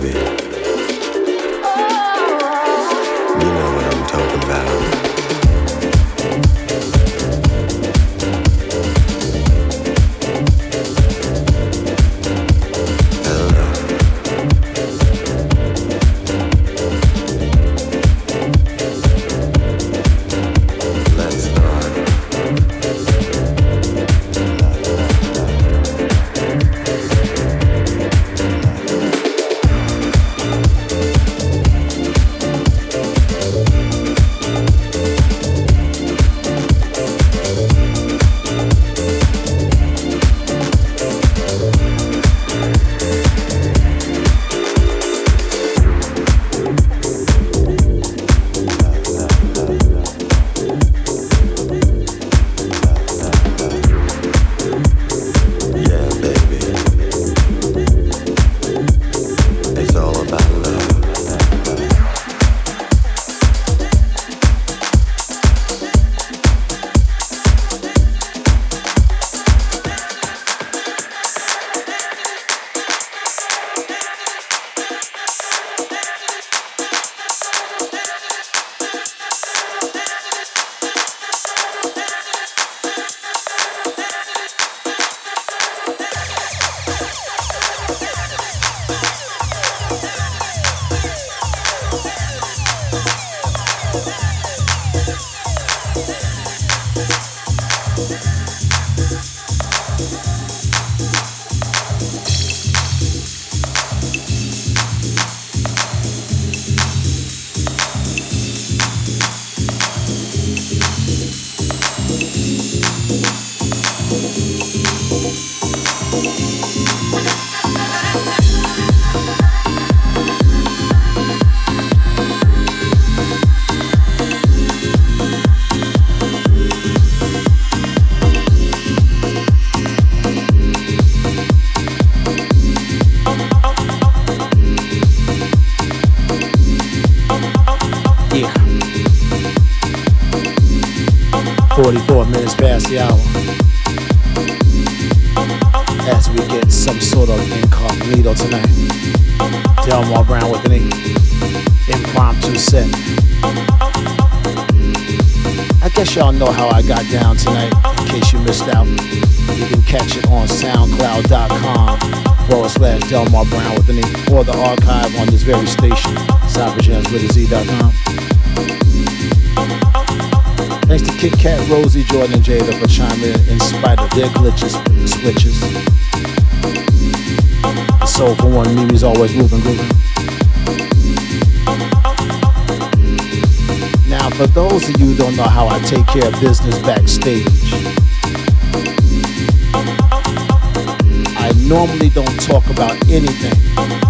baby. Archive on this very station, cyberjamswithaz.com. Thanks to Kit Kat, Rosie, Jordan, and Jada for chiming in in spite of their glitches and switches. Soul for one, Mimi's always moving, grooving. Now, for those of you who don't know how I take care of business backstage, I normally don't talk about anything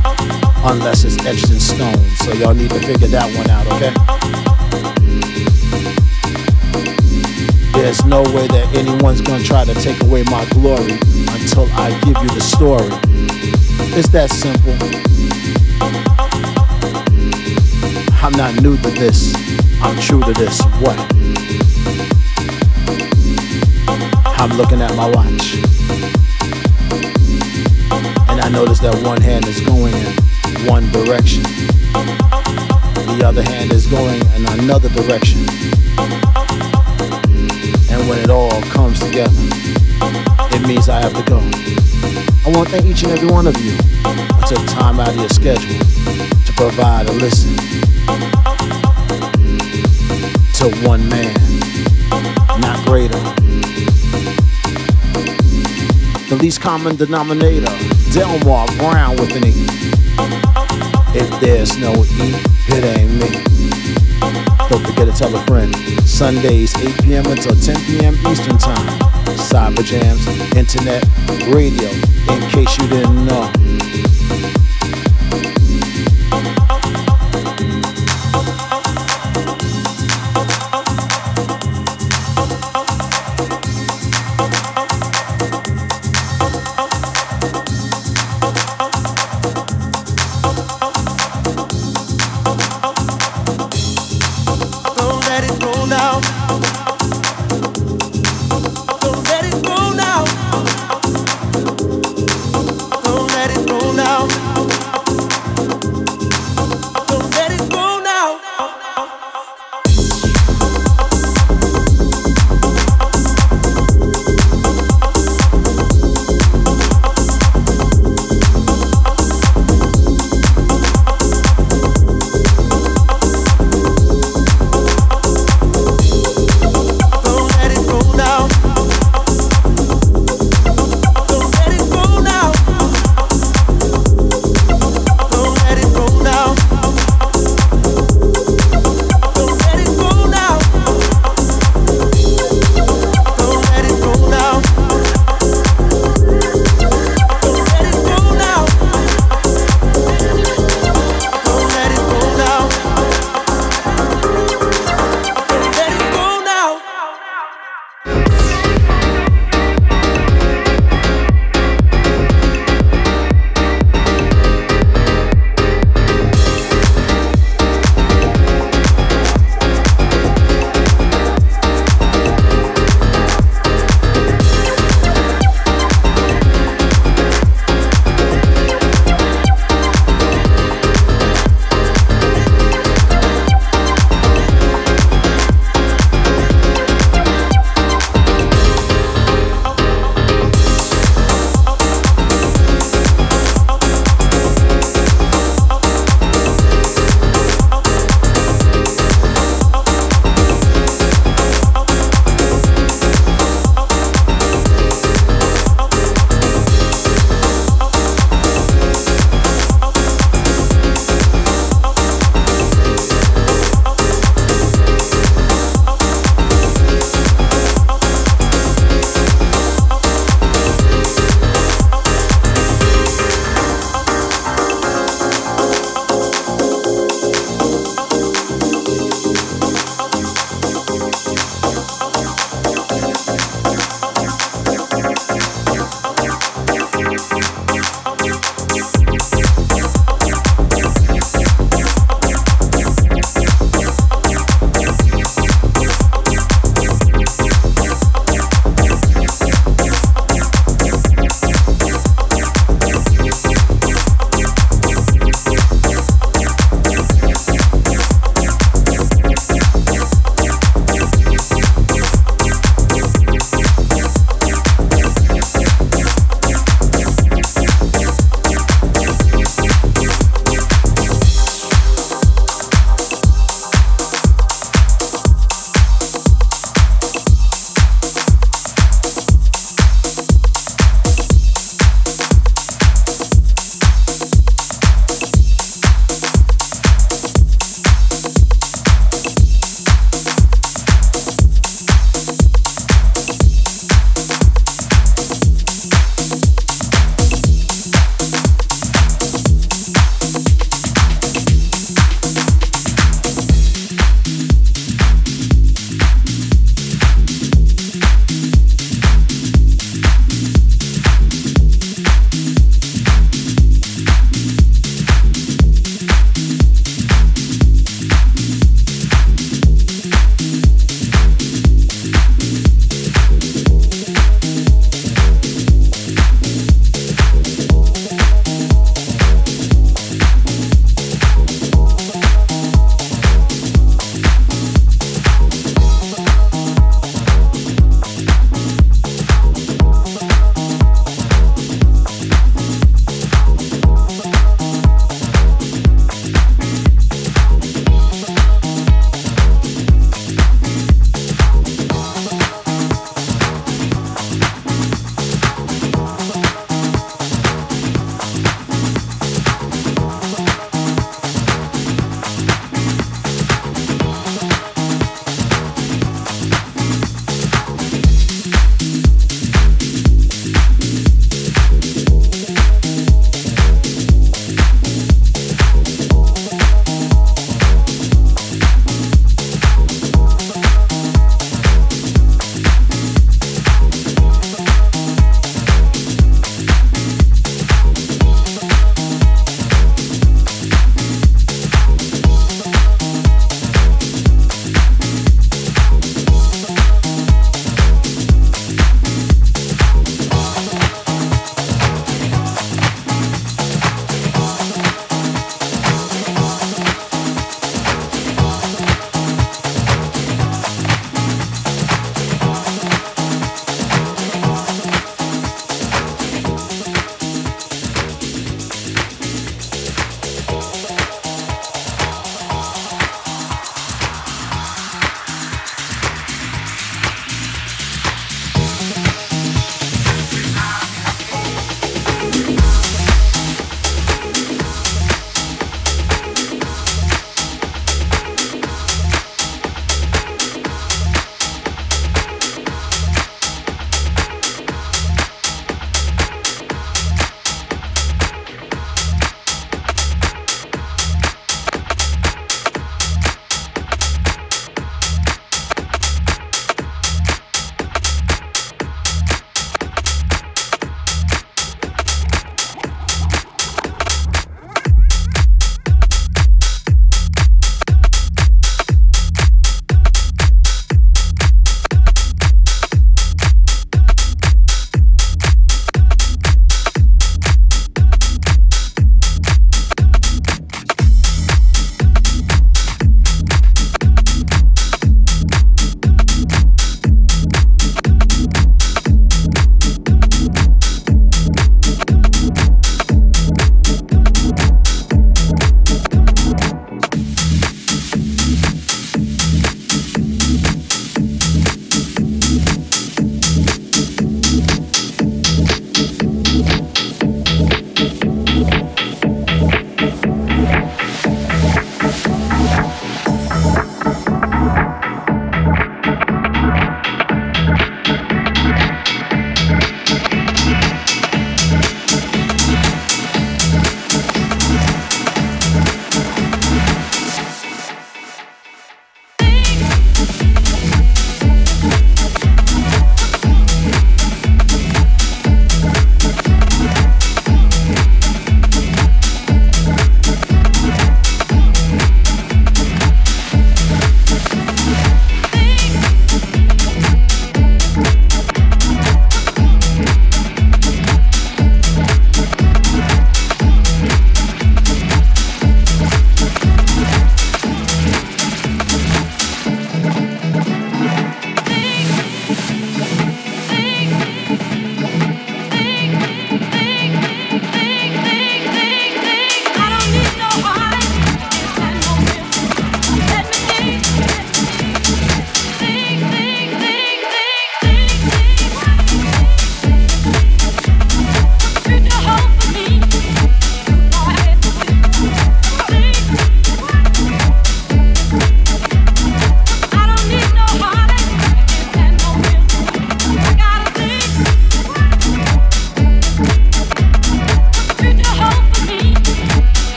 unless it's etched in stone. So y'all need to figure that one out, okay? There's no way that anyone's gonna try to take away my glory until I give you the story. It's that simple. I'm not new to this. I'm true to this. What? I'm looking at my watch. And I notice that one hand is going in one direction. The other hand is going in another direction. And when it all comes together, it means I have to go. I want to thank each and every one of you who took time out of your schedule to provide a listen to one man, not greater. The least common denominator, Delmar Browne with an E. If there's no E, it ain't me. Don't forget to tell a friend. Sundays, 8 p.m. until 10 p.m. Eastern Time. Cyberjamz, Internet, Radio, in case you didn't know.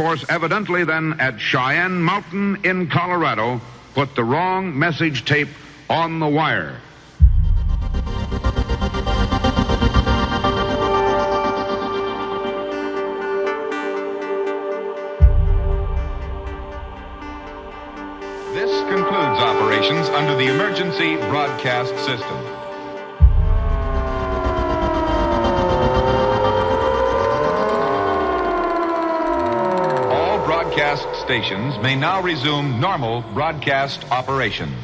Force evidently then at Cheyenne Mountain in Colorado put the wrong message tape on the wire. This concludes operations under the Emergency Broadcast System. Stations may now resume normal broadcast operations.